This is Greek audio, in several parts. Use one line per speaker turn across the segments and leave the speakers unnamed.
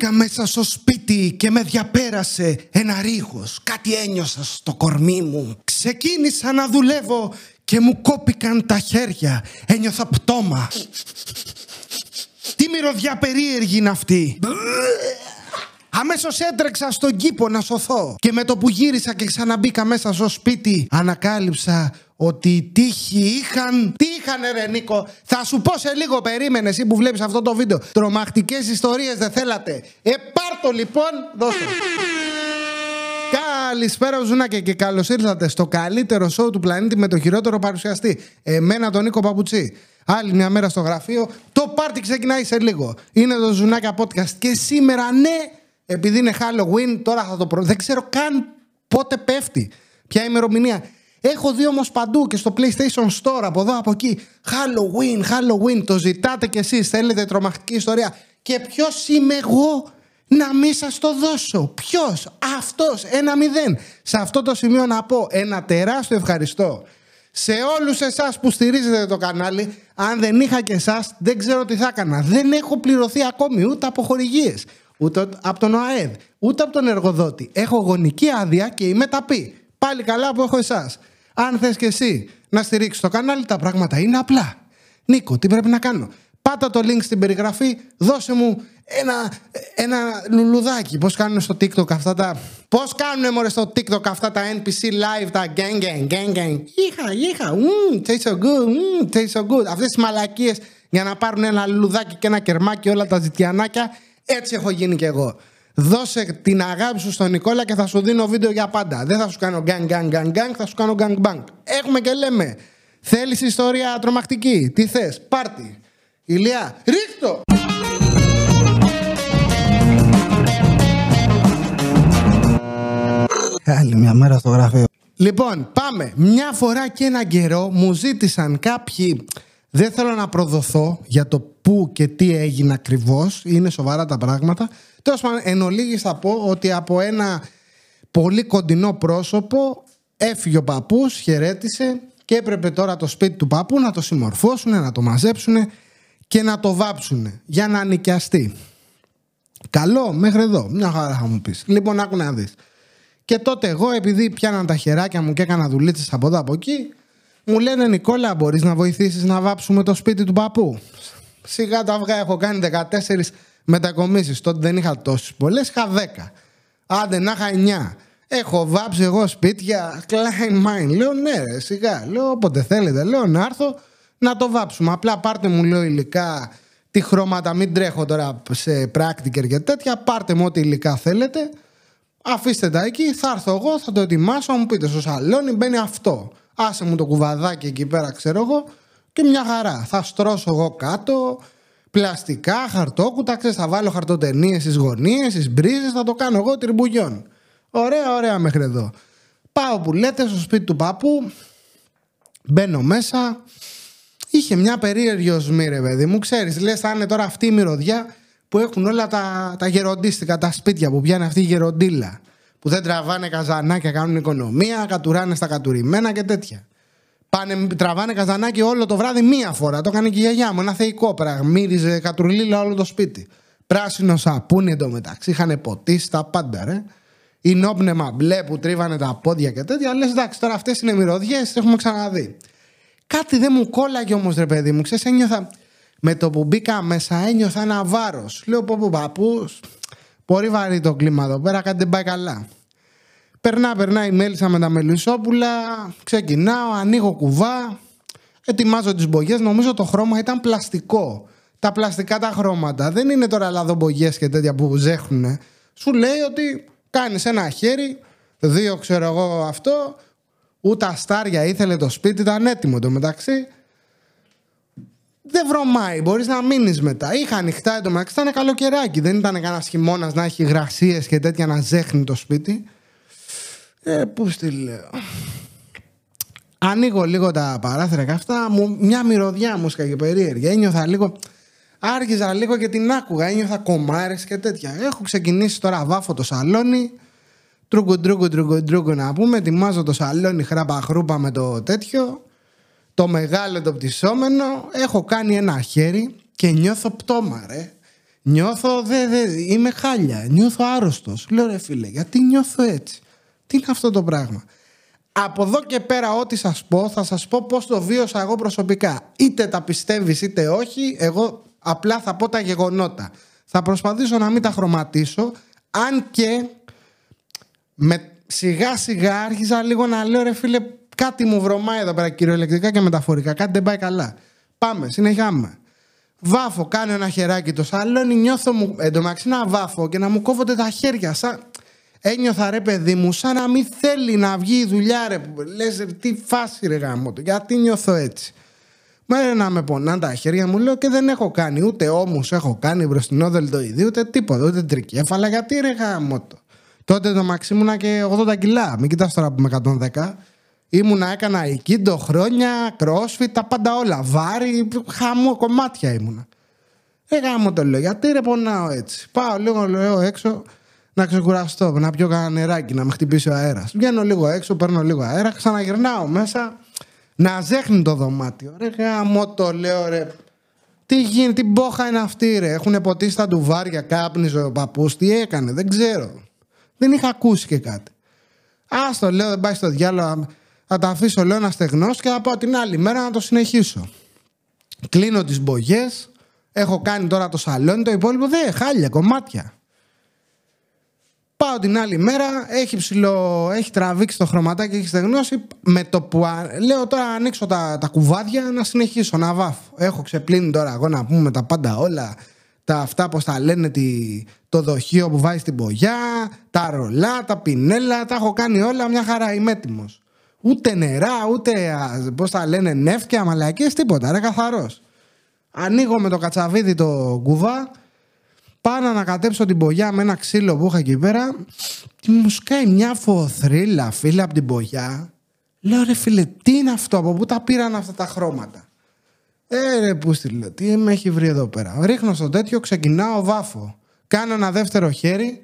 Μπήκα μέσα στο σπίτι και με διαπέρασε ένα ρίγος. Κάτι ένιωσα στο κορμί μου. Ξεκίνησα να δουλεύω και μου κόπηκαν τα χέρια. Ένιωθα πτώμα. Τι μυρωδιά περίεργη είναι αυτή. Αμέσως έτρεξα στον κήπο να σωθώ. Και με το που γύρισα και ξαναμπήκα μέσα στο σπίτι, ανακάλυψα ότι οι τύχοι είχαν. Τι είχαν, ρε Νίκο; Θα σου πω σε λίγο, περίμενε εσύ που βλέπεις αυτό το βίντεο. Τρομακτικές ιστορίες δεν θέλατε. Ε, πάρ' λοιπόν, δώστε. Καλησπέρα, Ζουνάκια, και καλώς ήρθατε στο καλύτερο σόου του πλανήτη με το χειρότερο παρουσιαστή. Εμένα, τον Νίκο Παπουτσί. Άλλη μια μέρα στο γραφείο. Το πάρτι ξεκινάει σε λίγο. Είναι το Ζουνάκια Podcast. Και σήμερα, ναι, επειδή είναι Halloween, τώρα θα το προ... Δεν ξέρω καν πότε πέφτει. Ποια ημερομηνία. Έχω δει όμως παντού και στο PlayStation Store από εδώ από εκεί. Halloween, Halloween. Το ζητάτε κι εσείς. Θέλετε τρομακτική ιστορία. Και ποιος είμαι εγώ να μην σας το δώσω; Ποιος, αυτός, ένα μηδέν. Σε αυτό το σημείο να πω ένα τεράστιο ευχαριστώ σε όλους εσάς που στηρίζετε το κανάλι. Αν δεν είχα και εσάς, δεν ξέρω τι θα έκανα. Δεν έχω πληρωθεί ακόμη ούτε από χορηγίες, ούτε από τον ΟΑΕΔ, ούτε από τον εργοδότη. Έχω γονική άδεια και είμαι ταπή. Πάλι καλά που έχω εσάς. Αν θες και εσύ να στηρίξεις το κανάλι, τα πράγματα είναι απλά. Νίκο, τι πρέπει να κάνω; Πάτα το link στην περιγραφή, δώσε μου ένα, ένα λουλουδάκι. Πώς κάνουν στο TikTok αυτά τα. Πώς κάνουν μωρέ στο TikTok αυτά τα NPC live, τα gang gang, gang gang. Είχα, είχα. Mm, taste so good, mm, taste so good. Αυτές τις μαλακίες για να πάρουν ένα λουλουδάκι και ένα κερμάκι όλα τα ζητιανάκια. Έτσι έχω γίνει κι εγώ. Δώσε την αγάπη σου στον Νικόλα και θα σου δίνω βίντεο για πάντα. Δεν θα σου κάνω gang gang gang gang, θα σου κάνω gang bang. Έχουμε και λέμε. Θέλεις ιστορία τρομακτική; Τι θες, πάρτι. Ηλία, ρίχτω!
Άλλη μια μέρα στο γραφείο.
Λοιπόν, πάμε. Μια φορά και έναν καιρό μου ζήτησαν κάποιοι. Δεν θέλω να προδοθώ για το πού και τι έγινε ακριβώς. Είναι σοβαρά τα πράγματα. Τέλος πάντων, εν ολίγης θα πω ότι από ένα πολύ κοντινό πρόσωπο έφυγε ο παππούς, χαιρέτησε και έπρεπε τώρα το σπίτι του παππού να το συμμορφώσουν, να το μαζέψουν και να το βάψουν για να νοικιαστεί. Καλό, μέχρι εδώ. Μια χαρά θα μου πεις. Λοιπόν, άκου να δεις. Και τότε εγώ, επειδή πιάναν τα χεράκια μου και έκανα δουλίτσε από εδώ από εκεί, μου λένε Νικόλα, μπορείς να βοηθήσεις να βάψουμε το σπίτι του παππού; Σιγά τα αυγά, έχω κάνει 14 μετακομίσεις. Τότε δεν είχα τόσες πολλές, είχα 10. Άντε να είχα 9. Έχω βάψει εγώ σπίτια, Klein Mine. Λέω ναι, ρε, σιγά. Λέω όποτε θέλετε. Λέω να έρθω να το βάψουμε. Απλά πάρτε μου, λέω υλικά, τι χρώματα, μην τρέχω τώρα σε πράκτικερ και τέτοια. Πάρτε μου ό,τι υλικά θέλετε. Αφήστε τα εκεί, θα έρθω εγώ, θα το ετοιμάσω, μου πείτε στο σαλόνι μπαίνει αυτό. Άσε μου το κουβαδάκι εκεί πέρα, ξέρω εγώ, και μια χαρά. Θα στρώσω εγώ κάτω, πλαστικά, χαρτόκουτα, ξέρεις, θα βάλω χαρτοτενίες στις γωνίες, στις μπρίζες, θα το κάνω εγώ τριμπουλιών. Ωραία, ωραία μέχρι εδώ. Πάω που λέτε στο σπίτι του παππού, μπαίνω μέσα. Είχε μια περίεργη οσμή, ρε παιδί μου. Ξέρεις, λες, θα είναι τώρα αυτή η μυρωδιά που έχουν όλα τα, τα γεροντίστικα, τα σπίτια που πιάνει αυτή η γεροντίλα. Που δεν τραβάνε καζανάκια, κάνουν οικονομία, κατουράνε στα κατουρημένα και τέτοια. Πάνε, τραβάνε καζανάκι όλο το βράδυ μία φορά. Το έκανε και η γιαγιά μου. Ένα θεϊκό πράγμα. Μύριζε κατρουλίλα όλο το σπίτι. Πράσινο σαπούνι εντωμεταξύ. Είχαν ποτίσει τα πάντα, ρε. Η νόπνεμα μπλε που τρίβανε τα πόδια και τέτοια. Λες εντάξει, τώρα αυτές είναι μυρωδιές, έχουμε ξαναδεί. Κάτι δεν μου κόλλαγε όμως, ρε παιδί μου. Ξέρεις, ένιωθα. Με το που μπήκα μέσα, ένιωθα ένα βάρος. Λέω πω πω παππούς, πολύ βαρύ το κλίμα εδώ πέρα, κάτι δεν πάει καλά. Περνά, περνά η μέλισσα με τα μελισσόπουλα, ξεκινάω, ανοίγω κουβά, ετοιμάζω τις μπογιές, νομίζω το χρώμα ήταν πλαστικό. Τα πλαστικά τα χρώματα, δεν είναι τώρα λαδομπογιές και τέτοια που ζέχνουνε. Σου λέει ότι κάνεις ένα χέρι, δύο ξέρω εγώ αυτό, ούτε αστάρια ήθελε το σπίτι, ήταν έτοιμο το μεταξύ. Δεν βρωμάει, μπορείς να μείνεις μετά. Είχα ανοιχτά εντωμεταξύ, ήταν καλοκαιράκι. Δεν ήταν κανένας χειμώνας να έχει υγρασίε και τέτοια να ζέχνει το σπίτι. Ε, πού στη λέω. Ανοίγω λίγο τα παράθυρα και αυτά. Μου, μια μυρωδιά μου σκάγε περίεργη. Ένιωθα λίγο. Άργηζα λίγο και την άκουγα. Ένιωθα κομμάρες και τέτοια. Έχω ξεκινήσει τώρα βάφω το σαλόνι. Τρούγκου, τρούγκου, τρούγκου, τρούγκου να πούμε. Ετοιμάζω το σαλόνι χράπα χρούπα με το τέτοιο. Το μεγάλο το πτυσσόμενο. Έχω κάνει ένα χέρι και νιώθω πτώμα, ρε. Νιώθω, δε, δε, είμαι χάλια, νιώθω άρρωστος. Λέω ρε φίλε, γιατί νιώθω έτσι; Τι είναι αυτό το πράγμα; Από εδώ και πέρα, ό,τι σας πω, θα σας πω πώς το βίωσα εγώ προσωπικά. Είτε τα πιστεύεις είτε όχι, εγώ απλά θα πω τα γεγονότα. Θα προσπαθήσω να μην τα χρωματίσω, αν και με σιγά σιγά άρχισα λίγο να λέω ρε φίλε, κάτι μου βρωμάει εδώ πέρα κυριολεκτικά και μεταφορικά. Κάτι δεν πάει καλά. Πάμε, συνεχάμε. Βάφω, κάνω ένα χεράκι το σαλόνι, νιώθω μου εντωμεταξύ να βάφω και να μου κόβονται τα χέρια. Σαν... Ένιωθα ρε παιδί μου, σαν να μην θέλει να βγει η δουλειά ρε. Λες τι φάση ρε γάμο γιατί νιώθω έτσι. Μα να με πονάνε τα χέρια μου, λέω και δεν έχω κάνει ούτε όμω έχω κάνει μπροστινό δελτοειδή, ούτε τίποτα, ούτε τρικέφαλα. Γιατί ρε γάμο Τότε το μαξί ήμουνα και 80 κιλά. Μην κοιτάς τώρα που είμαι 110. Ήμουνα, έκανα οικίντο χρόνια, crossfit, τα πάντα όλα. Βάρη, χαμό, κομμάτια ήμουνα. Ε, γάμο το λέω, γιατί ρε πονάω έτσι. Πάω λίγο λέω έξω να ξεκουραστώ, να πιω κανένα νεράκι, να με χτυπήσει ο αέρας. Βγαίνω λίγο έξω, παίρνω λίγο αέρα, ξαναγυρνάω μέσα να ζέχνει το δωμάτιο. Ρε γάμο το λέω ρε. Τι γίνει, τι μπόχα είναι αυτή ρε. Έχουν ποτίσει τα ντουβάρια, κάπνιζε ο παππούς, τι έκανε, δεν ξέρω. Δεν είχα ακούσει και κάτι. Άστο λέω, δεν πάει στο διάλογο. Θα τα αφήσω, λέω, να στεγνώσει και θα πάω την άλλη μέρα να το συνεχίσω. Κλείνω τις μπογιές. Έχω κάνει τώρα το σαλόνι, το υπόλοιπο δεν χάλια, κομμάτια. Πάω την άλλη μέρα, έχει ψηλό, έχει τραβήξει το χρωματάκι, έχει στεγνώσει. Με το που λέω τώρα ανοίξω τα, τα κουβάδια να συνεχίσω να βάφω. Έχω ξεπλύνει τώρα εγώ να πούμε τα πάντα όλα τα αυτά πώς τα λένε τη, το δοχείο που βάζει την πογιά, τα ρολά, τα πινέλα, τα έχω κάνει όλα μια χαρά, είμαι έτοιμος. Ούτε νερά, ούτε πώς τα λένε νεύκια, μαλακίες, τίποτα, ρε καθαρός. Ανοίγω με το κατσαβίδι το κουβά, πάω να ανακατέψω την πογιά με ένα ξύλο που είχα εκεί πέρα και μου σκάει μια φοθρίλα φίλε από την πογιά. Λέω ρε φίλε, τι είναι αυτό, από πού τα πήραν αυτά τα χρώματα; Ε, ρε, πού στείλω, τι με έχει βρει εδώ πέρα; Ρίχνω στο τέτοιο, ξεκινάω, βάφω. Κάνω ένα δεύτερο χέρι.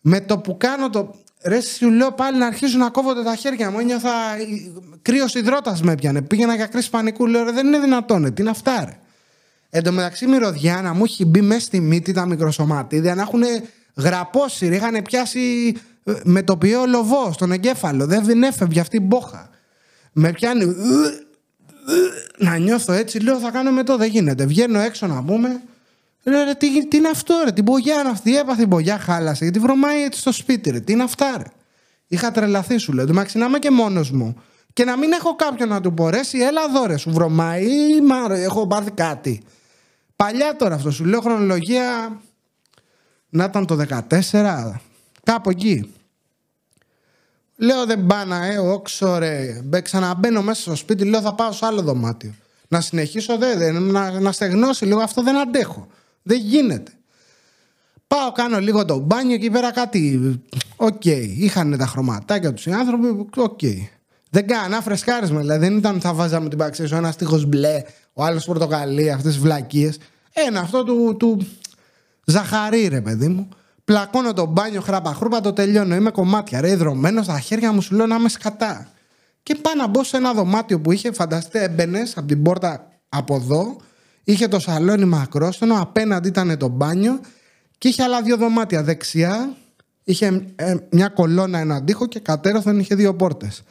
Με το που κάνω το. Ρε, σου λέω πάλι να αρχίσουν να κόβονται τα χέρια μου. Ένιωθα. Κρύος υδρότας με πιανε. Πήγαινα για κρίση πανικού. Λέω, ρε, δεν είναι δυνατόν. Τι είναι αυτά, ρε; Εν τω μεταξύ, μυρωδιά να μου έχει μπει μέσα στη μύτη τα μικροσωματίδια να έχουν γραπώσει. Είχαν πιάσει ε, με το ποιό λοβό στον εγκέφαλο. Δεν έφευγε αυτή η μπόχα. Με πιάνει να νιώθω έτσι, λέω θα κάνω με το, δεν γίνεται. Βγαίνω έξω να πούμε. Λέω ρε, τι, τι είναι αυτό, ρε, την μπογιά είναι αυτή. Έπαθε την μπογιά, χάλασε. Γιατί βρωμάει έτσι στο σπίτι, ρε. Τι είναι αυτά, ρε. Είχα τρελαθεί, σου λέω. Του να είμαι και μόνος μου. Και να μην έχω κάποιον να του μπορέσει, έλα εδώ, ρε, σου βρωμάει ή μάρο, έχω πάρει κάτι. Παλιά τώρα αυτό, σου λέω χρονολογία. Να ήταν το 14, κάπου εκεί. Λέω δεν πάνα, ε, όξο ρε. Ξαναμπαίνω μέσα στο σπίτι, λέω θα πάω σε άλλο δωμάτιο. Να συνεχίσω, δε, δε, να, να στεγνώσει λίγο, αυτό δεν αντέχω. Δεν γίνεται. Πάω, κάνω λίγο το μπάνιο και πέρα κάτι. OK. Okay. Είχαν τα χρωματάκια τους οι άνθρωποι. OK. Okay. Δεν κάνα φρεσκάρισμα. Δηλαδή δεν ήταν θα βάζαμε την παξίσο ένας τείχος μπλε, ο άλλος πορτοκαλί, αυτές τις βλακίες. Ένα αυτό του, του ζαχαρί, ρε παιδί μου. Πλακώνω το μπάνιο χράπα χρούπα, το τελειώνω. Είμαι κομμάτια, ρε, ιδρωμένο στα χέρια μου, σου λέω να είμαι σκατά. Και πάω να μπω σε ένα δωμάτιο που είχε, φανταστείτε, έμπαινες από την πόρτα από εδώ, είχε το σαλόνι μακρόστονο, απέναντι ήταν το μπάνιο και είχε άλλα δύο δωμάτια. Δεξιά είχε ε, μια κολόνα, έναν τοίχο και κατέρωθεν είχε δύο πόρτες.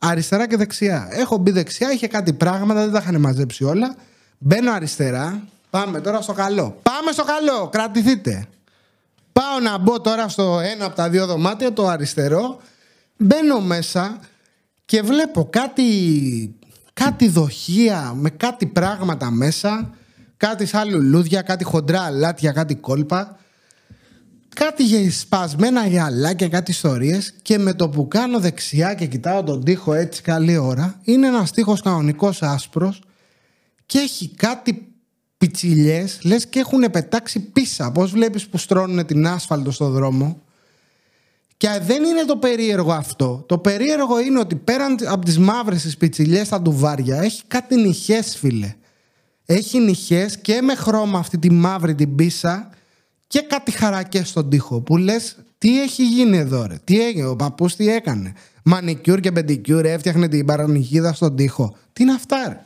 Αριστερά και δεξιά. Έχω μπει δεξιά, είχε κάτι πράγματα, δεν τα είχαν μαζέψει όλα. Μπαίνω αριστερά. Πάμε τώρα στο καλό. Πάμε στο καλό, κρατηθείτε. Πάω να μπω τώρα στο ένα από τα δύο δωμάτια, το αριστερό. Μπαίνω μέσα και βλέπω κάτι, κάτι δοχεία με κάτι πράγματα μέσα. Κάτι σαν λουλούδια, κάτι χοντρά αλάτια, κάτι κόλπα. Κάτι σπασμένα γυαλάκια, κάτι ιστορίες και με το που κάνω δεξιά και κοιτάω τον τοίχο έτσι καλή ώρα είναι ένας τοίχος κανονικός άσπρος και έχει κάτι πιτσιλιές, λες και έχουν πετάξει πίσα. Πώς βλέπεις που στρώνουν την άσφαλτο στο δρόμο; Και δεν είναι το περίεργο αυτό. Το περίεργο είναι ότι πέραν από τις μαύρες τις πιτσιλιές στα ντουβάρια έχει κάτι νυχιές, φίλε. Έχει νυχιές και με χρώμα αυτή τη μαύρη την πίσα και κάτι χαρακιές στον τοίχο. Που λες, τι έχει γίνει εδώ, ρε; Τι έγινε, ο παππούς τι έκανε; Μανικιούρ και πεντικιούρ έφτιαχνε την παρανυχίδα στον τοίχο. Τι είναι αυτά, ρε;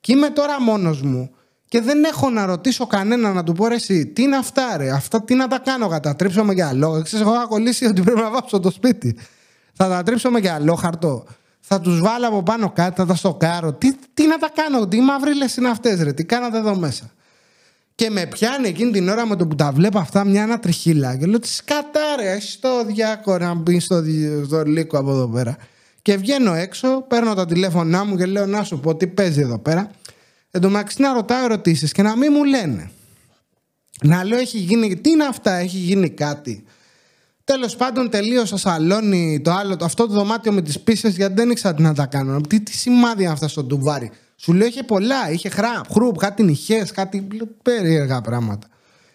Και είμαι τώρα μόνος μου Και δεν έχω να ρωτήσω κανένα να του πω ρε εσύ, τι είναι αυτά ρε, αυτά τι να τα κάνω, θα τα τρίψω με γυαλό. Ξέρεις, εγώ έχω κολλήσει ότι πρέπει να βάψω το σπίτι. Θα τα τρίψω με γυαλό χαρτό. Θα τους βάλω από πάνω κάτι, θα τα στοκάρω. Τι, τι να τα κάνω, τι μαύριλες είναι αυτές, ρε, τι κάνατε εδώ μέσα; Και με πιάνει εκείνη την ώρα με το που τα βλέπω αυτά μια ένα τριχύλα. Και λέω: Τις σκατάρε, έχει το διάκο να μπεις στο, στο λύκο από εδώ πέρα. Και βγαίνω έξω, παίρνω τα τηλέφωνά μου και λέω: Να σου πω τι παίζει εδώ πέρα. Εν τω μεταξύ να ρωτάω ερωτήσεις και να μην μου λένε. Να λέω: Έχει γίνει, τι είναι αυτά, έχει γίνει κάτι. Τέλος πάντων, τελείωσα σαλόνι το άλλο, αυτό το δωμάτιο με τις πίσες γιατί δεν ήξερα τι να τα κάνω. Τι, τι σημάδι είναι αυτά στο ντουβάρι. Σου λέω είχε πολλά. Είχε χράπ, χρουπ, κάτι νυχές, κάτι περίεργα πράγματα.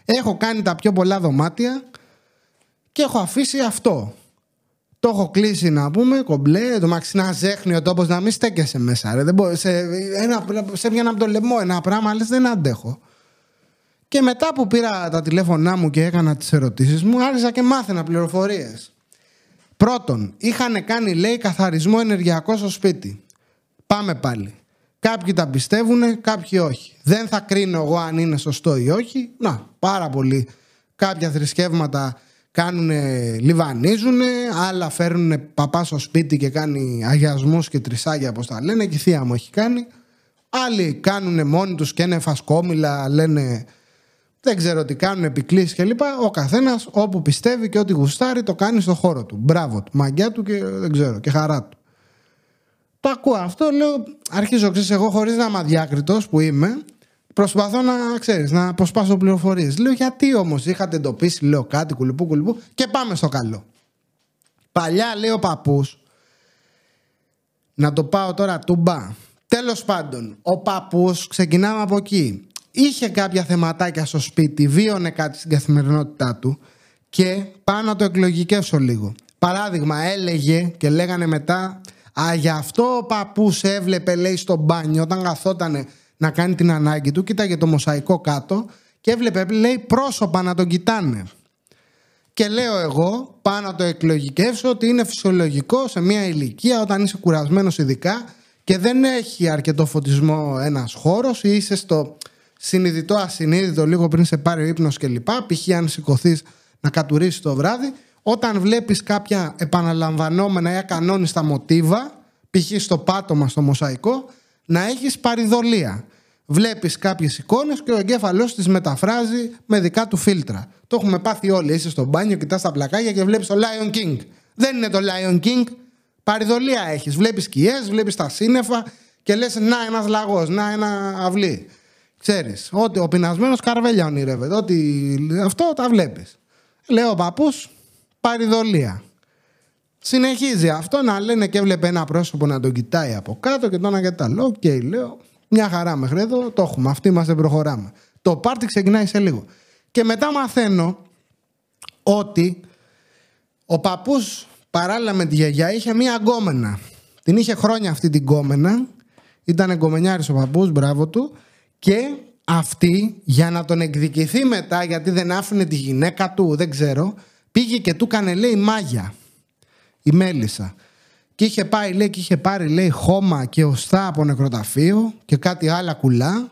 Έχω κάνει τα πιο πολλά δωμάτια και έχω αφήσει αυτό. Το έχω κλείσει να πούμε, κομπλέ, το μαξί να ζέχνει ο τόπος να μην στέκεσαι μέσα. Ρε. Δεν μπορεί, σε, ένα, σε έβγαινα από το λαιμό ένα πράγμα, λες δεν αντέχω. Και μετά που πήρα τα τηλέφωνά μου και έκανα τις ερωτήσεις μου, άρχισα και μάθαινα πληροφορίες. Πρώτον, είχαν κάνει, λέει, καθαρισμό ενεργειακό στο σπίτι. Πάμε πάλι. Κάποιοι τα πιστεύουν, κάποιοι όχι. Δεν θα κρίνω εγώ αν είναι σωστό ή όχι. Να, πάρα πολύ. Κάποια θρησκεύματα κάνουν, λιβανίζουν, άλλα φέρνουν παπά στο σπίτι και κάνει αγιασμούς και τρισάγια όπως τα λένε και η θεία μου έχει κάνει. Άλλοι κάνουν μόνοι τους και είναι φασκόμηλα, λένε δεν ξέρω τι κάνουν, επικλήσεις κλπ. Ο καθένας όπου πιστεύει και ό,τι γουστάρει το κάνει στο χώρο του. Μπράβο του, μαγκιά του και δεν ξέρω, και χαρά του. Το ακούω αυτό, λέω, αρχίζω ξέρεις, εγώ χωρίς να είμαι αδιάκριτος που είμαι, προσπαθώ να ξέρεις, να αποσπάσω πληροφορίες. Λέω, γιατί όμως είχατε εντοπίσει, λέω κάτι, κουλουπού, κουλουπού, και πάμε στο καλό. Παλιά λέει ο παππούς, να το πάω τώρα τούμπα. Τέλος πάντων, ο παππούς, ξεκινάμε από εκεί. Είχε κάποια θεματάκια στο σπίτι, βίωνε κάτι στην καθημερινότητά του και πάω να το εκλογικεύσω λίγο. Παράδειγμα, έλεγε και λέγανε μετά Α, γι' αυτό ο παππούς έβλεπε, λέει, στο μπάνιο όταν καθόταν να κάνει την ανάγκη του, κοίταγε το μοσαϊκό κάτω και έβλεπε, λέει, πρόσωπα να τον κοιτάνε. Και λέω εγώ, πάω να το εκλογικεύσω, ότι είναι φυσιολογικό σε μια ηλικία όταν είσαι κουρασμένος ειδικά και δεν έχει αρκετό φωτισμό ένας χώρος ή είσαι στο συνειδητό ασυνείδητο λίγο πριν σε πάρει ο ύπνος κλπ. Π.χ. αν σηκωθείς να κατουρίσεις το βράδυ, όταν βλέπεις κάποια επαναλαμβανόμενα ή ακανόνιστα μοτίβα, π.χ. στο πάτωμα, στο μοσαϊκό, να έχεις παριδολία. Βλέπεις κάποιες εικόνες και ο εγκέφαλός τις μεταφράζει με δικά του φίλτρα. Το έχουμε πάθει όλοι. Είσαι στο μπάνιο, κοιτάς τα πλακάκια και βλέπεις το Lion King. Δεν είναι το Lion King. Παρειδωλία έχεις. Βλέπεις σκιές, βλέπεις τα σύννεφα και λες να ένας λαγός, να ένα αυλί. Ξέρεις, ότι ο πεινασμένος καρβέλια ονειρεύεται. Ότι αυτό τα βλέπεις. Λέω ο παππούς, παρειδωλία. Συνεχίζει αυτό να λένε και έβλεπε ένα πρόσωπο να τον κοιτάει από κάτω και το ένα και το άλλο. OK, okay, λέω, μια χαρά μέχρι εδώ, το έχουμε. Αυτοί είμαστε, προχωράμε. Το πάρτι ξεκινάει σε λίγο. Και μετά μαθαίνω ότι ο παππούς παράλληλα με τη γιαγιά είχε μία γκόμενα. Την είχε χρόνια αυτή την γκόμενα. Ήταν εγκομενιάρης ο παππούς, μπράβο του. Και αυτή για να τον εκδικηθεί μετά γιατί δεν άφηνε τη γυναίκα του, δεν ξέρω, Πήγε και του έκανε λέει μάγια η Μέλισσα. Και είχε πάει λέει και είχε πάρει λέει χώμα και οστά από νεκροταφείο και κάτι άλλα κουλά.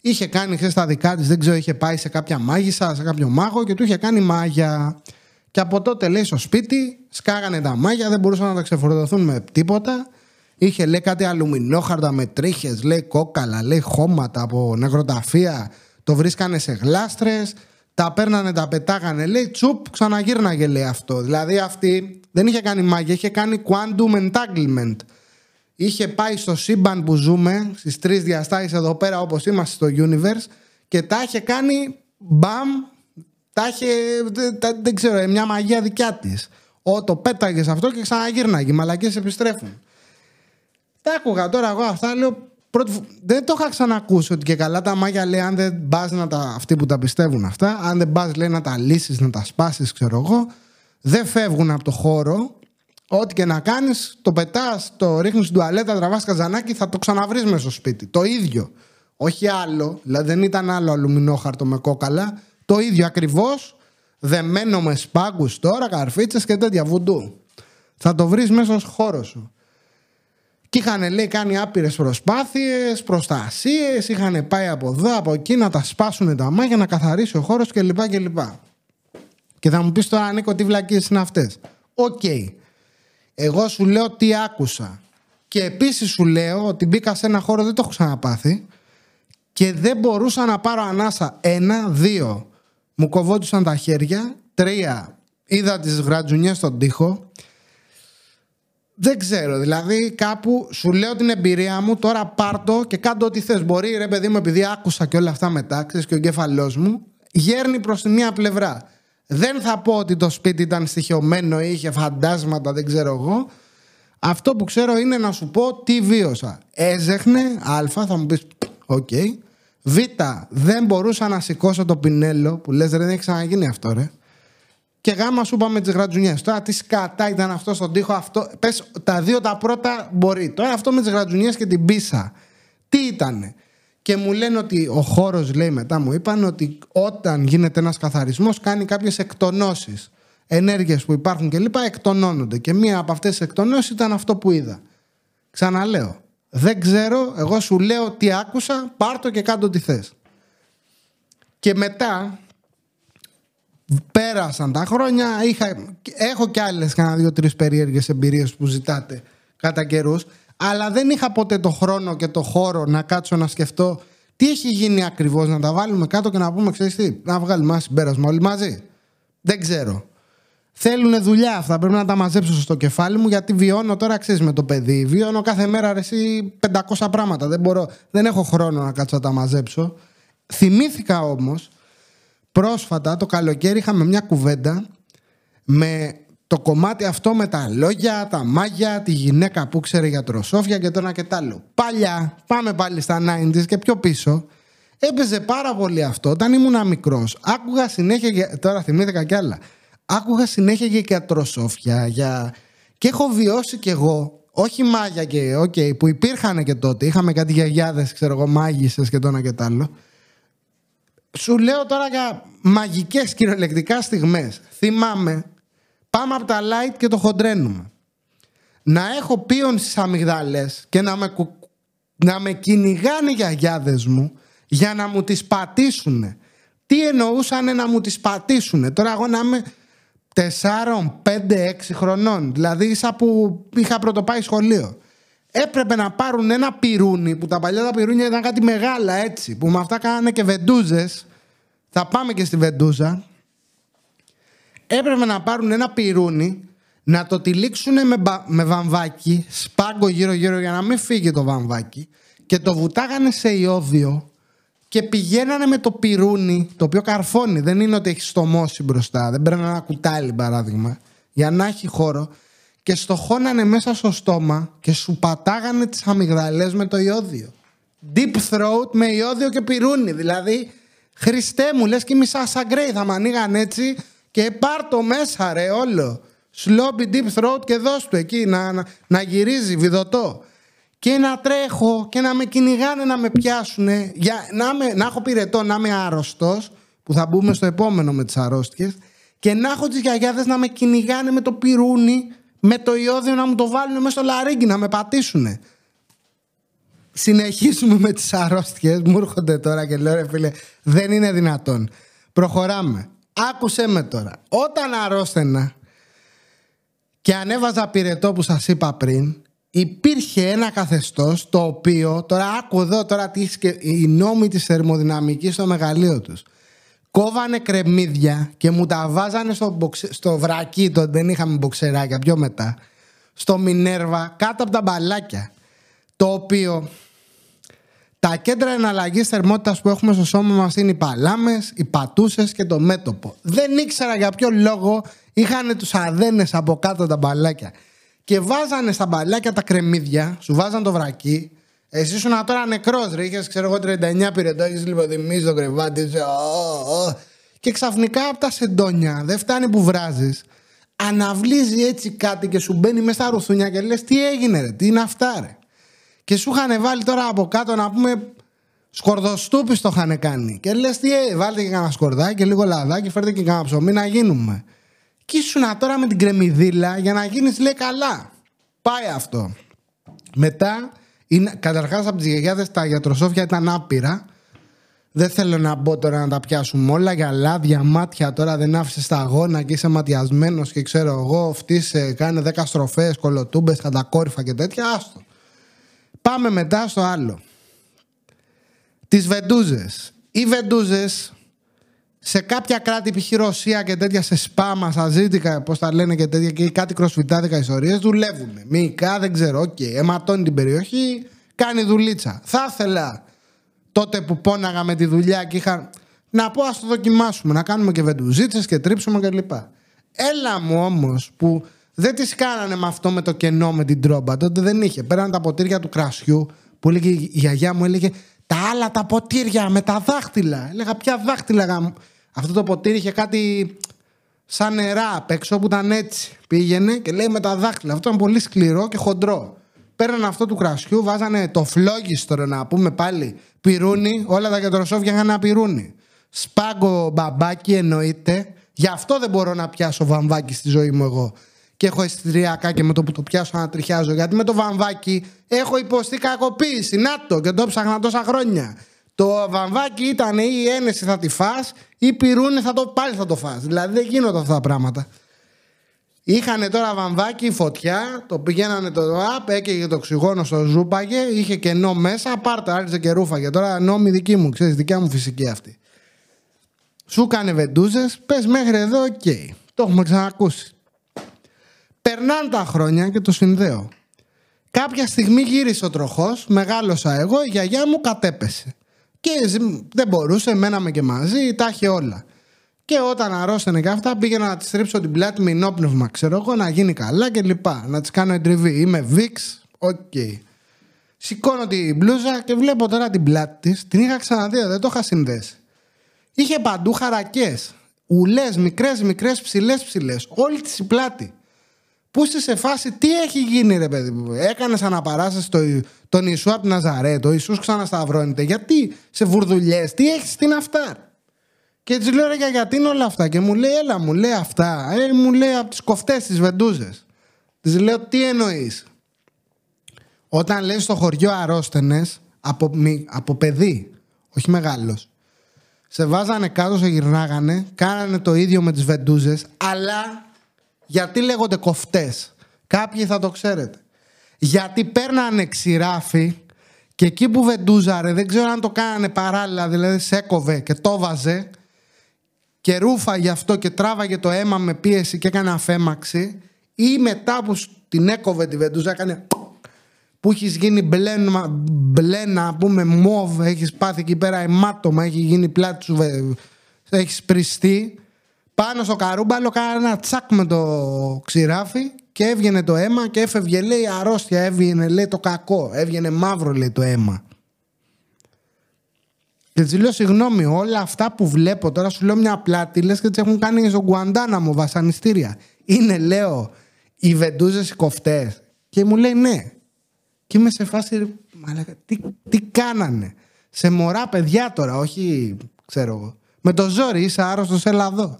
Είχε κάνει χθε τα δικά της, δεν ξέρω, είχε πάει σε κάποια μάγισσα, σε κάποιο μάγο και του είχε κάνει μάγια. Και από τότε λέει στο σπίτι, σκάγανε τα μάγια, δεν μπορούσαν να τα ξεφορτωθούν με τίποτα. Είχε λέει κάτι αλουμινόχαρτα με τρίχες, λέει κόκαλα, λέει χώματα από νεκροταφεία. Το βρίσκανε σε γλάστρες τα παίρνανε, τα πετάγανε. Λέει τσουπ, ξαναγύρναγε λέει αυτό. Δηλαδή αυτή δεν είχε κάνει μάγια, είχε κάνει quantum entanglement. Είχε πάει στο σύμπαν που ζούμε, στις τρεις διαστάσεις εδώ πέρα όπως είμαστε στο universe και τα είχε κάνει μπαμ, τα είχε, δεν ξέρω, μια μαγεία δικιά της. Ό, το πέταγες αυτό και ξαναγύρναγε. Οι μαλακίε επιστρέφουν. Τα άκουγα τώρα εγώ αυτά, λέω δεν το είχα ξανακούσει ότι και καλά τα μάγια λέει αν δεν πα να τα. αυτοί που τα πιστεύουν αυτά, αν δεν πα λέει να τα λύσεις, να τα σπάσεις, ξέρω εγώ, δεν φεύγουν από το χώρο. Ό,τι και να κάνεις, το πετάς, το ρίχνεις στην τουαλέτα, τραβάς καζανάκι, θα το ξαναβρεις μέσα στο σπίτι. Το ίδιο. Όχι άλλο, δηλαδή δεν ήταν άλλο αλουμινόχαρτο με κόκαλα. Το ίδιο ακριβώς, δεμένο με σπάγκους τώρα, καρφίτσες και τέτοια βουντού. Θα το βρεις μέσα στο χώρο σου. Και είχαν λέει κάνει άπειρες προσπάθειες, προστασίες, είχαν πάει από εδώ, από εκεί να τα σπάσουν τα μάγια, να καθαρίσει ο χώρος κλπ. κλπ. Και θα μου πεις τώρα, Νίκο, τι βλακίες είναι αυτές. Οκ. Εγώ σου λέω τι άκουσα. Και επίσης σου λέω ότι μπήκα σε ένα χώρο, δεν το έχω ξαναπάθει. Και δεν μπορούσα να πάρω ανάσα. Ένα, δύο. Μου κοβόντουσαν τα χέρια. Τρία. Είδα τις γρατζουνιές στον τοίχο. Δεν ξέρω, δηλαδή κάπου σου λέω την εμπειρία μου, τώρα πάρτο και κάν' το ό,τι θες. Μπορεί ρε παιδί μου, επειδή άκουσα και όλα αυτά μετά, ξέρεις και ο εγκέφαλός μου, γέρνει προς τη μία πλευρά. Δεν θα πω ότι το σπίτι ήταν στοιχειωμένο ή είχε φαντάσματα, δεν ξέρω εγώ. Αυτό που ξέρω είναι να σου πω τι βίωσα. Έζεχνε, α, θα μου πεις, OK. Okay. Β, δεν μπορούσα να σηκώσω το πινέλο, που λες δεν έχει ξαναγίνει αυτό ρε. Και γάμα σου είπαμε τις γρατζουνιές. Τώρα τι σκατά ήταν αυτό στον τοίχο, αυτό. Πες τα δύο τα πρώτα μπορεί. Τώρα αυτό με τις γρατζουνιές και την πίσα. Τι ήτανε; Και μου λένε ότι ο χώρος, λέει μετά, μου είπαν ότι όταν γίνεται ένας καθαρισμός κάνει κάποιες εκτονώσεις. Ενέργειες που υπάρχουν κλπ. εκτονώνονται. Και μία από αυτές τις εκτονώσεις ήταν αυτό που είδα. Ξαναλέω. Δεν ξέρω, εγώ σου λέω τι άκουσα, πάρτο και κάτω τι θες. Και μετά πέρασαν τα χρόνια. Είχα, έχω κι άλλες κανένα δύο-τρεις περίεργες εμπειρίες που ζητάτε κατά καιρούς. Αλλά δεν είχα ποτέ το χρόνο και το χώρο να κάτσω να σκεφτώ τι έχει γίνει ακριβώς, να τα βάλουμε κάτω και να πούμε, ξέρεις τι, να βγάλουμε ένα συμπέρασμα όλοι μαζί. Δεν ξέρω. Θέλουν δουλειά αυτά. Πρέπει να τα μαζέψω στο κεφάλι μου γιατί βιώνω τώρα, ξέρεις με το παιδί. Βιώνω κάθε μέρα εσύ 500 πράγματα. Δεν, μπορώ, δεν έχω χρόνο να κάτσω να τα μαζέψω. Θυμήθηκα όμως Πρόσφατα το καλοκαίρι είχαμε μια κουβέντα με το κομμάτι αυτό με τα λόγια, τα μάγια, τη γυναίκα που ξέρει για τροσόφια και το ένα και τ' άλλο. Παλιά, πάμε πάλι στα 90s και πιο πίσω, έπαιζε πάρα πολύ αυτό όταν ήμουν μικρός. Άκουγα συνέχεια. Τώρα θυμήθηκα κι άλλα. Άκουγα συνέχεια για τροσόφια. Για... Και έχω βιώσει κι εγώ, όχι μάγια και okay, που υπήρχαν και τότε. Είχαμε κάτι γιαγιάδες, ξέρω εγώ, μάγισσες και το ένα και τ' άλλο. Σου λέω τώρα για μαγικές κυριολεκτικά στιγμές. Θυμάμαι, πάμε από τα light και το χοντρένουμε. Να έχω πίον στις αμυγδάλες και να με, να με κυνηγάνε οι γιαγιάδες μου για να μου τις πατήσουν. Τι εννοούσαν να μου τις πατήσουν. Τώρα εγώ να είμαι 4, 5, 6 χρονών. Δηλαδή ίσα που είχα πρωτοπάει σχολείο έπρεπε να πάρουν ένα πυρούνι που τα παλιά τα πυρούνια ήταν κάτι μεγάλα έτσι που με αυτά κάνανε και βεντούζες θα πάμε και στη βεντούζα έπρεπε να πάρουν ένα πυρούνι να το τυλίξουν με, με βαμβάκι σπάγκο γύρω γύρω για να μην φύγει το βαμβάκι και το βουτάγανε σε ιόδιο και πηγαίνανε με το πυρούνι το οποίο καρφώνει δεν είναι ότι έχει στομώσει μπροστά δεν πρέπει ένα κουτάλι παράδειγμα για να έχει χώρο και στοχώνανε μέσα στο στόμα και σου πατάγανε τις αμυγδαλές με το ιόδιο. Deep throat με ιόδιο και πυρούνι. Δηλαδή, Χριστέ μου, λες και μισά σαν γκρέι θα με ανοίγαν έτσι και πάρ το μέσα ρε όλο. Σλόμπι deep throat και δώσ' του εκεί να, να, να γυρίζει βιδωτό. Και να τρέχω και να με κυνηγάνε να με πιάσουνε. Για, να, με, να έχω πυρετό, να είμαι άρρωστος, που θα μπούμε στο επόμενο με τις αρρώστιες, και να έχω τις γιαγιάδες να με κυνηγάνε με το πυρούνι με το ιόδιο να μου το βάλουν μέσα στο λαρίγκι, να με πατήσουν. Συνεχίσουμε με τις αρρώστιες. Μου έρχονται τώρα και λέω ρε φίλε, δεν είναι δυνατόν. Προχωράμε. Άκουσέ με τώρα. Όταν αρρώστενα και ανέβαζα πυρετό που σας είπα πριν, υπήρχε ένα καθεστώς το οποίο, τώρα άκου εδώ τώρα τι οι νόμοι της θερμοδυναμικής στο μεγαλείο τους κόβανε κρεμμύδια και μου τα βάζανε στο, στο βρακί, το δεν είχαμε μποξεράκια πιο μετά, στο Μινέρβα, κάτω από τα μπαλάκια. Το οποίο τα κέντρα εναλλαγής θερμότητας που έχουμε στο σώμα μας είναι οι παλάμες, οι πατούσες και το μέτωπο. Δεν ήξερα για ποιο λόγο είχαν τους αδένες από κάτω τα μπαλάκια. Και βάζανε στα μπαλάκια τα κρεμμύδια, σου βάζαν το βρακί εσύ ήσουν τώρα νεκρός, ρε. Είχες, ξέρω εγώ, 39 πυρετό, έχεις λιποτιμήσει το κρεβάτι. Είσαι, Και ξαφνικά από τα σεντόνια, δεν φτάνει που βράζεις. Αναβλύζει έτσι κάτι και σου μπαίνει μέσα στα ρουθούνια και λες: Τι έγινε, ρε, τι είναι αυτά, ρε. Και σου είχαν βάλει τώρα από κάτω να πούμε σκορδοστούπι το είχαν κάνει. Και λες: Τι, ε, βάλτε και κανένα σκορδάκι και λίγο λαδάκι, φέρτε και κανένα ψωμί να γίνουμε. Και ήσουν τώρα με την κρεμμυδίλα για να γίνεις, λέει καλά. Πάει αυτό. Μετά, καταρχάς από τις γιαγιάδες τα γιατροσόφια ήταν άπειρα. Δεν θέλω να μπω τώρα να τα πιάσουμε όλα. Για λάδια, μάτια τώρα δεν άφησες τα αγώνα και είσαι ματιασμένος και ξέρω εγώ. Φτύσε, κάνε 10 στροφές, κολοτούμπες, κατακόρυφα και τέτοια. Άστο. Πάμε μετά στο άλλο. Τις βεντούζες. Οι βεντούζες σε κάποια κράτη, π.χ. Ρωσία και τέτοια, σε σπα, μασαζίτικα, πώς τα λένε και τέτοια, και κάτι κροσφιτάδικα ιστορίες, δουλεύουν. Μυϊκά, δεν ξέρω, OK. Okay. Αιματώνει την περιοχή, κάνει δουλίτσα. Θα ήθελα τότε που πόναγα με τη δουλειά και είχα. Να πω, ας το δοκιμάσουμε, να κάνουμε και βεντουζίτσες και τρίψουμε κλπ. Έλα μου όμως που δεν τις κάνανε με αυτό με το κενό με την τρόμπα. Τότε δεν είχε. Πέραν τα ποτήρια του κρασιού που έλεγε η γιαγιά μου, έλεγε τα άλλα τα ποτήρια με τα δάχτυλα. Έλεγα ποια δάχτυλα. Αυτό το ποτήρι είχε κάτι σαν νερά απ' έξω που ήταν έτσι. Πήγαινε και λέει με τα δάχτυλα. Αυτό ήταν πολύ σκληρό και χοντρό. Παίρνανε αυτό του κρασιού, βάζανε το φλόγιστρο να πούμε πάλι πυρούνι. Όλα τα γιατροσόφια είχαν ένα πυρούνι. Σπάγκο μπαμπάκι εννοείται. Γι' αυτό δεν μπορώ να πιάσω βαμβάκι στη ζωή μου εγώ. Και έχω αισθητριακά και με το που το πιάσω να τριχιάζω. Γιατί με το βαμβάκι έχω υποστεί κακοποίηση. Να το και το ψάχνα τόσα χρόνια. Το βαμβάκι ήταν ή η ένεση θα τη φας ή πυρούνι θα το, πάλι θα το φας. Δηλαδή δεν γίνονται αυτά τα πράγματα. Είχαν τώρα βαμβάκι, φωτιά, το πηγαίνανε το απ, έκαιγε το οξυγόνο στο ζούπαγε, είχε κενό μέσα, πάρτε, άρχισε και ρούφαγε. Τώρα νόμι δική μου, ξέρεις, δικιά μου φυσική αυτή. Σου κάνε βεντούζες, πες μέχρι εδώ, OK. Okay. Το έχουμε ξανακούσει. Περνάνε τα χρόνια και το συνδέω. Κάποια στιγμή γύρισε ο τροχός, μεγάλωσα εγώ, η γιαγιά μου κατέπεσε. Και δεν μπορούσε, μέναμε και μαζί, τα είχε όλα. Και όταν αρρώσταινε και αυτά, πήγαινα να της τρίψω την πλάτη με οινόπνευμα, ξέρω εγώ, να γίνει καλά και λοιπά. Να της κάνω εντριβή. Ή με Vicks, OK. Okay. Σηκώνω την μπλούζα και βλέπω τώρα την πλάτη της. Την είχα ξαναδεί, δεν το είχα συνδέσει. Είχε παντού χαρακές. Ουλές, μικρές, μικρές, ψηλές, ψηλές. Όλη της η πλάτη. Πού είσαι σε φάση, τι έχει γίνει, ρε παιδί μου; Έκανες αναπαράσταση το, τον Ιησού από την Ναζαρέτο, ο Ιησούς ξανασταυρώνεται. Γιατί σε βουρδουλιές, τι έχεις στην αυτά; Και της λέω, ρε, γιατί είναι όλα αυτά; Και μου λέει, έλα, μου λέει αυτά. Ε, μου λέει από τις κοφτές τι βεντούζες. Της λέω, τι εννοείς; Όταν λέει στο χωριό αρρώστενες, από, από παιδί, όχι μεγάλος, σε βάζανε κάτω, σε γυρνάγανε, κάνανε το ίδιο με τις βεντούζες, αλλά γιατί λέγονται κοφτές. Κάποιοι θα το ξέρετε. Γιατί παίρνανε ξηράφι και εκεί που βεντούζαρε, δεν ξέρω αν το κάνανε παράλληλα, δηλαδή σε έκοβε και το βάζε και ρούφαγε αυτό και τράβαγε το αίμα με πίεση και έκανε αφέμαξη ή μετά που την έκοβε τη βεντούζα έκανε που έχεις γίνει μπλε, μπλε να πούμε μοβ, έχεις πάθει εκεί πέρα αιμάτωμα, έχει γίνει πλάτη σου, έχεις πριστεί πάνω στο καρούμπαλο κάνα ένα τσακ με το ξηράφι και έβγαινε το αίμα και έφευγε λέει αρρώστια, έβγαινε λέει το κακό, έβγαινε μαύρο λέει το αίμα. Και της λέω συγγνώμη, όλα αυτά που βλέπω τώρα σου λέω μια πλάτη λες και τις έχουν κάνει στο Γκουαντάναμο βασανιστήρια. Είναι λέω οι βεντούζες οι κοφτές. Και μου λέει ναι. Και είμαι σε φάση, τι, τι κάνανε. Σε μωρά παιδιά τώρα, όχι ξέρω εγώ. Με το ζόρι είσαι άρρωστος, έλα εδώ.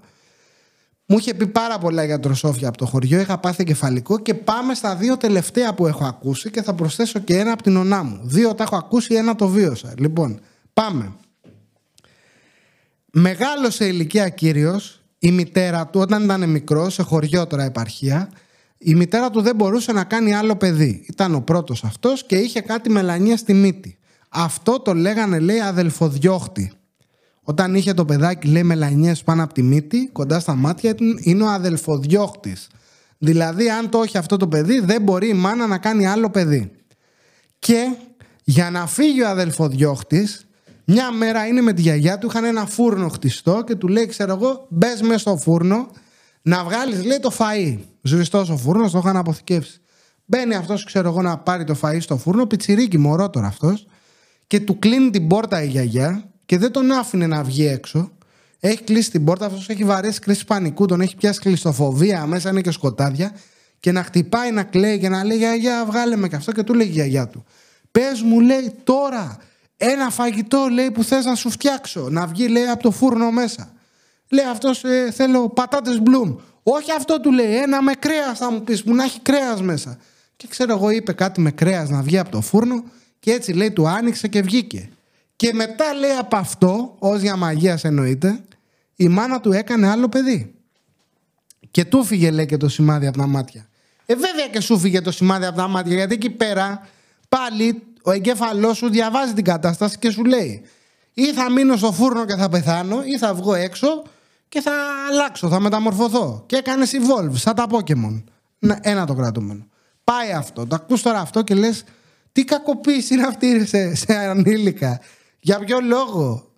Μου είχε πει πάρα πολλά για τροσόφια από το χωριό. Είχα πάθει κεφαλικό και πάμε στα δύο τελευταία που έχω ακούσει και θα προσθέσω και ένα από την ονά μου. Δύο τα έχω ακούσει, ένα το βίωσα. Λοιπόν, πάμε. Μεγάλο σε ηλικία κύριος, η μητέρα του, όταν ήταν μικρός, σε χωριό τώρα επαρχία, η μητέρα του δεν μπορούσε να κάνει άλλο παιδί. Ήταν ο πρώτος αυτός και είχε κάτι μελανία στη μύτη. Αυτό το λέγανε, λέει, αδελφοδιώχτη. Όταν είχε το παιδάκι, λέει, μελανιέ πάνω από τη μύτη, κοντά στα μάτια, είναι ο αδελφοδιώχτη. Δηλαδή, αν το έχει αυτό το παιδί, δεν μπορεί η μάνα να κάνει άλλο παιδί. Και για να φύγει ο αδελφοδιώχτη, μια μέρα είναι με τη γιαγιά του, είχαν ένα φούρνο χτιστό και του λέει, ξέρω εγώ, μπες μέσα στο φούρνο να βγάλεις, λέει, το φαΐ. Ζουριστός ο φούρνος, το είχαν αποθηκεύσει. Μπαίνει αυτός, ξέρω εγώ, να πάρει το φαΐ στο φούρνο, πιτσιρίκι μωρό τώρα αυτός, και του κλείνει την πόρτα η γιαγιά και δεν τον άφηνε να βγει έξω. Έχει κλείσει την πόρτα, αυτός έχει βαρέσει κρίση πανικού, τον έχει πιάσει κλειστοφοβία, μέσα είναι και σκοτάδια. Και να χτυπάει, να κλαίει και να λέει: Γιαγιά, βγάλε με και αυτό. Και του λέει η γιαγιά του: Πες μου, λέει τώρα, ένα φαγητό λέει που θες να σου φτιάξω. Να βγει λέει από το φούρνο μέσα. Λέει αυτός ε, θέλω πατάτες μπλουμ. Όχι αυτό του λέει, ένα με κρέας θα μου πεις που να έχει κρέας μέσα. Και ξέρω εγώ είπε κάτι με κρέας να βγει από το φούρνο και έτσι λέει του άνοιξε και βγήκε. Και μετά λέει από αυτό, ως για μαγείας εννοείται, η μάνα του έκανε άλλο παιδί. Και του φύγε λέει και το σημάδι από τα μάτια. Ε, βέβαια και σου φύγε το σημάδι από τα μάτια, γιατί εκεί πέρα πάλι ο εγκέφαλός σου διαβάζει την κατάσταση και σου λέει ή θα μείνω στο φούρνο και θα πεθάνω ή θα βγω έξω και θα αλλάξω, θα μεταμορφωθώ. Και έκανες evolve, σαν τα Pokemon. Ένα το κρατούμενο. Πάει αυτό. Το ακούς τώρα αυτό και λες τι κακοποίηση είναι αυτή σε, σε ανήλικα. Για ποιο λόγο;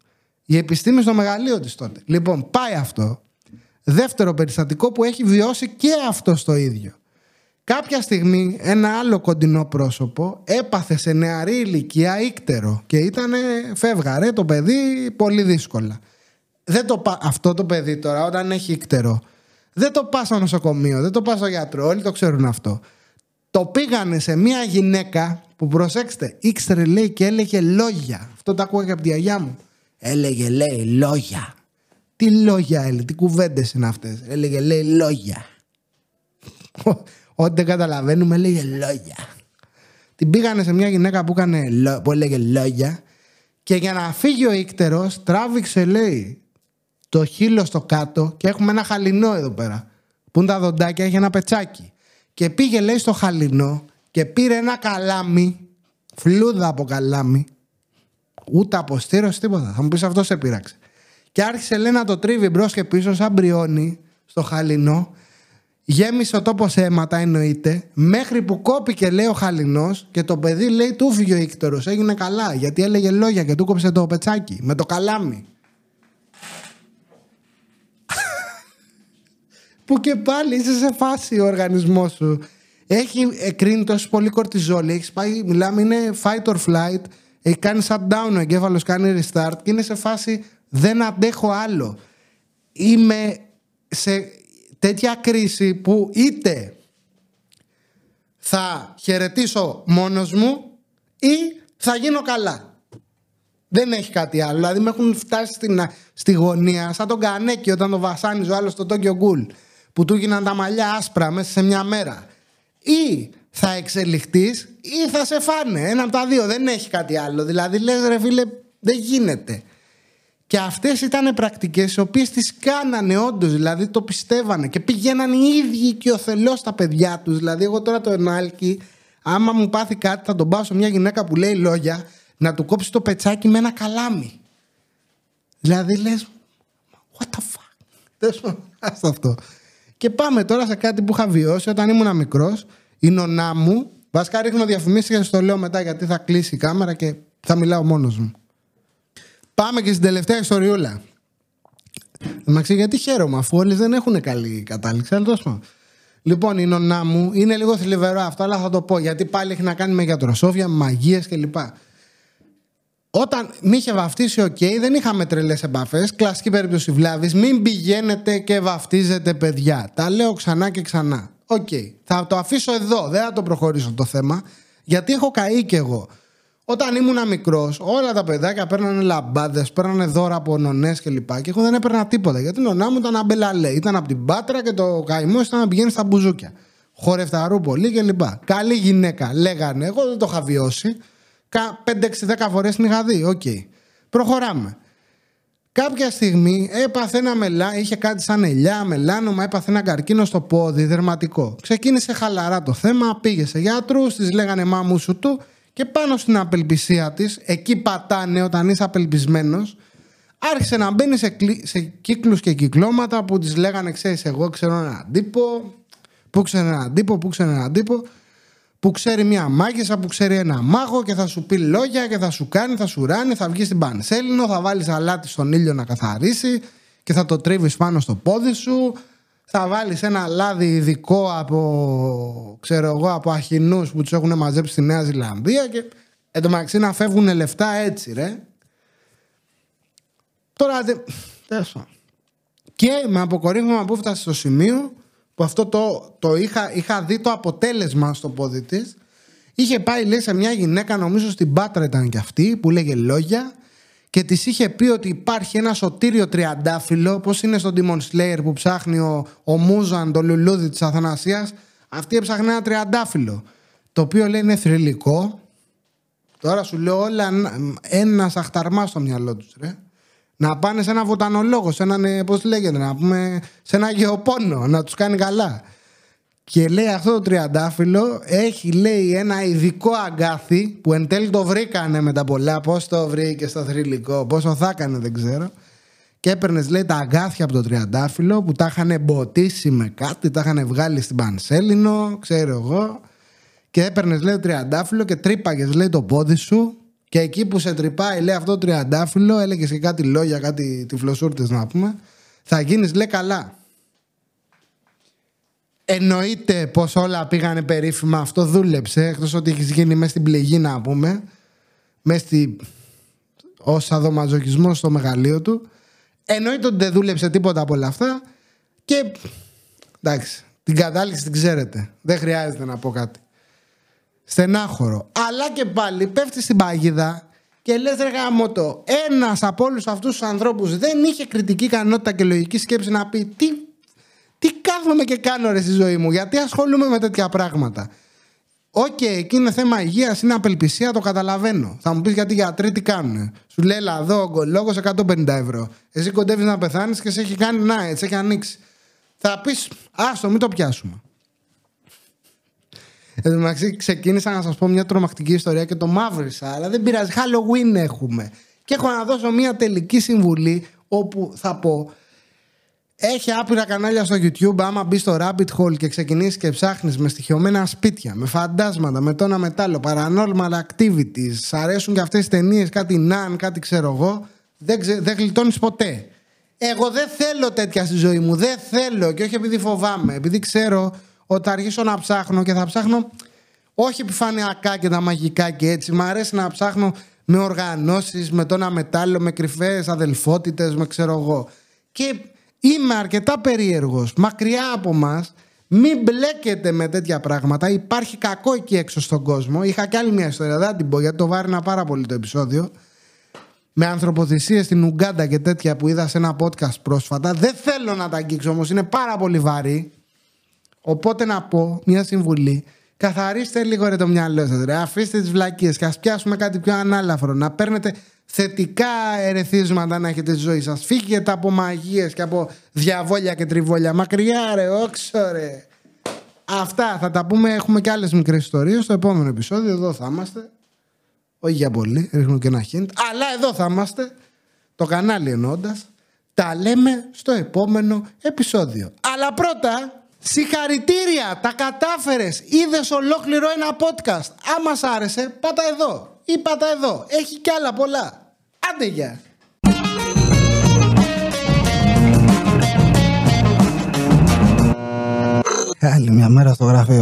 Η επιστήμη στο μεγαλείο της τότε. Λοιπόν, πάει αυτό. Δεύτερο περιστατικό που έχει βιώσει και αυτό το ίδιο. Κάποια στιγμή ένα άλλο κοντινό πρόσωπο έπαθε σε νεαρή ηλικία ήκτερο και ήταν φεύγαρε το παιδί πολύ δύσκολα. Δεν το, αυτό το παιδί τώρα όταν έχει ήκτερο δεν το πά στο νοσοκομείο, δεν το πά στο γιατρό, όλοι το ξέρουν αυτό. Το πήγανε σε μια γυναίκα που προσέξτε, ήξερε λέει και έλεγε λόγια. Αυτό το ακούω και από τη γιαγιά μου. Έλεγε λέει λόγια. Τι λόγια έλεγε, τι κουβέντες είναι αυτές. Έλεγε λέει λόγια. Ό,τι δεν καταλαβαίνουμε έλεγε λόγια. Την πήγανε σε μια γυναίκα που, έκανε, που έλεγε λόγια και για να φύγει ο ύκτερος τράβηξε λέει το χείλο στο κάτω και έχουμε ένα χαλινό εδώ πέρα. Που είναι τα δοντάκια, έχει ένα πετσάκι. Και πήγε λέει στο χαλινό και πήρε ένα καλάμι, φλούδα από καλάμι, ούτε από στήρωση, τίποτα. Θα μου πεις αυτό σε πείραξε. Και άρχισε λέει να το τρίβει μπρος και πίσω σαν μπριόνι στο χαλινό. Γέμισε ο τόπος αίματα εννοείται, μέχρι που κόπηκε λέει ο χαλινός και το παιδί λέει του φύγει ο Ίκτορο. Έγινε καλά γιατί έλεγε λόγια και του κόψε το πετσάκι με το καλάμι. που και πάλι είσαι σε φάση ο οργανισμός σου. Έχει εκρίνει τόσο πολύ κορτιζόλη, έχεις πάει, μιλάμε, είναι fight or flight, έχει κάνει shutdown ο εγκέφαλος, κάνει restart και είναι σε φάση δεν αντέχω άλλο. Είμαι σε τέτοια κρίση που είτε θα χαιρετήσω μόνος μου ή θα γίνω καλά. Δεν έχει κάτι άλλο. Δηλαδή με έχουν φτάσει στην, στη γωνία σαν τον Κανέκη όταν το βασάνιζε ο άλλος στο Tokyo Ghoul που του έγιναν τα μαλλιά άσπρα μέσα σε μια μέρα. Ή θα εξελιχθείς ή θα σε φάνε. Ένα από τα δύο. Δεν έχει κάτι άλλο. Δηλαδή λες ρε φίλε δεν γίνεται. Και αυτές ήταν πρακτικές οι οποίες τις κάνανε όντως, δηλαδή το πιστεύανε και πηγαίναν οι ίδιοι και ο θελός στα παιδιά τους. Δηλαδή, εγώ τώρα το ενάλκη, άμα μου πάθει κάτι, θα τον πάω σε μια γυναίκα που λέει λόγια να του κόψει το πετσάκι με ένα καλάμι. Δηλαδή λες, what the fuck; Τέλος αυτό. Και πάμε τώρα σε κάτι που είχα βιώσει όταν ήμουν μικρός. Η νονά μου, βασικά ρίχνω διαφημίσεις και το λέω μετά γιατί θα κλείσει η κάμερα και θα μιλάω μόνος μου. Πάμε και στην τελευταία ιστοριούλα. Εντάξει, γιατί χαίρομαι, αφού όλοι δεν έχουν καλή κατάληξη, αλλά τόσο. Λοιπόν, η νονά μου είναι λίγο θλιβερό αυτό, αλλά θα το πω γιατί πάλι έχει να κάνει με γιατροσόφια, μαγείες κλπ. Όταν με είχε βαφτίσει, OK, okay, δεν είχαμε τρελές επαφές. Κλασική περίπτωση βλάβης. Μην πηγαίνετε και βαφτίζετε παιδιά. Τα λέω ξανά και ξανά. OK. Okay. Θα το αφήσω εδώ. Δεν θα το προχωρήσω το θέμα. Γιατί έχω καεί κι εγώ. Όταν ήμουν μικρός, όλα τα παιδάκια παίρνανε λαμπάδες, παίρνανε δώρα από νονές κλπ. Και, και εγώ δεν έπαιρνα τίποτα. Γιατί η νονά μου ήταν αμπελαλέ. Ήταν από την Πάτρα και το καημό ήταν να πηγαίνει στα μπουζούκια. Χορευταρού πολύ κλπ. Καλή γυναίκα, λέγανε. Εγώ δεν το είχα βιώσει. 5-6-10 φορές την είχα δει. OK. Okay. Προχωράμε. Κάποια στιγμή έπαθε ένα μελά, είχε κάτι σαν ελιά, μελάνομα, έπαθε ένα καρκίνο στο πόδι, δερματικό. Ξεκίνησε χαλαρά το θέμα, πήγε σε γιατρούς, της λέγανε μάμου σου του και πάνω στην απελπισία της, εκεί πατάνε όταν είσαι απελπισμένος, άρχισε να μπαίνει σε, σε κύκλους και κυκλώματα που της λέγανε, ξέρεις, εγώ ξέρω έναν τύπο, που ξέρει έναν τύπο, που ξέρει έναν τύπο που ξέρει μια μάγισσα, που ξέρει ένα μάγο και θα σου πει λόγια και θα σου κάνει, θα σου ράνει, θα βγεις στην πανσέλινο, θα βάλεις αλάτι στον ήλιο να καθαρίσει και θα το τρίβεις πάνω στο πόδι σου. Θα βάλεις ένα λάδι ειδικό από, ξέρω εγώ, από αχινούς που τους έχουν μαζέψει στη Νέα Ζηλανδία και εντωμεταξύ να φεύγουν λεφτά έτσι, ρε. Τώρα, Και με αποκορύφωμα που έφτασε στο σημείο που αυτό το, το είχα, είχα δει το αποτέλεσμα στο πόδι της. Είχε πάει λέει σε μια γυναίκα, νομίζω στην Πάτρα ήταν και αυτή, που λέγε λόγια και της είχε πει ότι υπάρχει ένα σωτήριο τριαντάφυλλο, όπω είναι στο Demon Slayer που ψάχνει ο, ο Μούζαν, το λουλούδι της Αθανασίας. Αυτή έψαχνε ένα τριαντάφυλλο. το οποίο λέει είναι θρηλυκό. Τώρα σου λέω όλα ένας αχταρμάς στο μυαλό τους, ρε. Να πάνε σε ένα βοτανολόγο, σε έναν, ε, πώς λέγεται, να πούμε, σε ένα γεωπόνο, να τους κάνει καλά. Και λέει αυτό το τριαντάφυλλο έχει λέει ένα ειδικό αγκάθι που εν τέλει το βρήκανε με τα πολλά. Πώς το βρήκε στο θρηλυκό, πόσο θα έκανε δεν ξέρω. Και έπαιρνες λέει τα αγκάθια από το τριαντάφυλλο που τα είχαν μποτίσει με κάτι, τα είχαν βγάλει στην Πανσέλινο, ξέρω εγώ. Και έπαιρνες λέει το τριαντάφυλλο και τρύπαγες λέει το πόδι σου. Και εκεί που σε τρυπάει λέει αυτό το τριαντάφυλλο, έλεγες και κάτι λόγια, κάτι τυφλοσούρτες να πούμε. Θα γίνεις λέει καλά. Εννοείται πως όλα πήγανε περίφημα. Αυτό δούλεψε. Εκτός ότι έχεις γίνει μέσα στην πληγή, να πούμε. Μέσα στη. ως αδομαζοκισμό στο μεγαλείο του. Εννοείται ότι δεν δούλεψε τίποτα από όλα αυτά. Και. εντάξει. Την κατάληξη την ξέρετε. Δεν χρειάζεται να πω κάτι. Στενάχωρο. Αλλά και πάλι πέφτει στην παγίδα και λες ρε γαμότο. Ένας από όλους αυτούς τους ανθρώπους δεν είχε κριτική ικανότητα και λογική σκέψη να πει τι τι κάθομαι και κάνω ρε στη ζωή μου, γιατί ασχολούμαι με τέτοια πράγματα. OK, okay, εκεί είναι θέμα υγείας, είναι απελπισία, το καταλαβαίνω. Θα μου πεις γιατί οι γιατροί τι κάνουν. Σου λέει εδώ ογκολόγος 150 ευρώ. Εσύ κοντεύεις να πεθάνεις και σε έχει κάνει να, έτσι έχει ανοίξει. Θα πεις, άστο, μην το πιάσουμε. Εν τω μεταξύ, ξεκίνησα να σας πω μια τρομακτική ιστορία και το μαύρισα, αλλά δεν πειράζει. Halloween έχουμε. Και έχω να δώσω μια τελική συμβουλή όπου θα πω έχει άπειρα κανάλια στο YouTube. Άμα μπεις στο rabbit hole και ξεκινήσεις και ψάχνεις με στοιχειωμένα σπίτια, με φαντάσματα, με τόνα μετάλλο, paranormal activities, σ' αρέσουν και αυτές τι ταινίες, κάτι ναν, κάτι ξέρω εγώ, δεν, ξε, δεν γλιτώνεις ποτέ. Εγώ δεν θέλω τέτοια στη ζωή μου. Δεν θέλω και όχι επειδή φοβάμαι. Επειδή ξέρω ότι θα αρχίσω να ψάχνω και θα ψάχνω όχι επιφανειακά και τα μαγικά και έτσι. Μ' αρέσει να ψάχνω με οργανώσεις, με τόνα μετάλλο, με κρυφές αδελφότητες, με ξέρω εγώ. Και Είμαι αρκετά περίεργος, μακριά από μας, μην μπλέκετε με τέτοια πράγματα. Υπάρχει κακό εκεί έξω στον κόσμο. Είχα κι άλλη μια ιστορία, δεν την πω γιατί το βάρινα πάρα πολύ το επεισόδιο. Με ανθρωποθυσίες στην Ουγκάντα και τέτοια που είδα σε ένα podcast πρόσφατα. Δεν θέλω να τα αγγίξω όμως, είναι πάρα πολύ βαρύ. Οπότε να πω μια συμβουλή. Καθαρίστε λίγο ρε το μυαλό σας. Αφήστε τις βλακίες και ας πιάσουμε κάτι πιο ανάλαφρο. Να παίρνετε θετικά ερεθίσματα να έχετε στη ζωή σας. Φύγετε από μαγείες και από διαβόλια και τριβόλια. Μακριά ρε, όξο ρε. Αυτά θα τα πούμε. Έχουμε και άλλες μικρές ιστορίες στο επόμενο επεισόδιο. Εδώ θα είμαστε. Όχι για πολύ, ρίχνω και ένα hint. Αλλά εδώ θα είμαστε. Το κανάλι εννοώντας. Τα λέμε στο επόμενο επεισόδιο. Αλλά πρώτα, συγχαρητήρια, τα κατάφερες. Είδες ολόκληρο ένα podcast. Άμα σ' άρεσε, πάτα εδώ. Ή πάτα εδώ. Έχει κι άλλα πολλά. Άντε γεια. Άλλη μια μέρα στο γραφείο.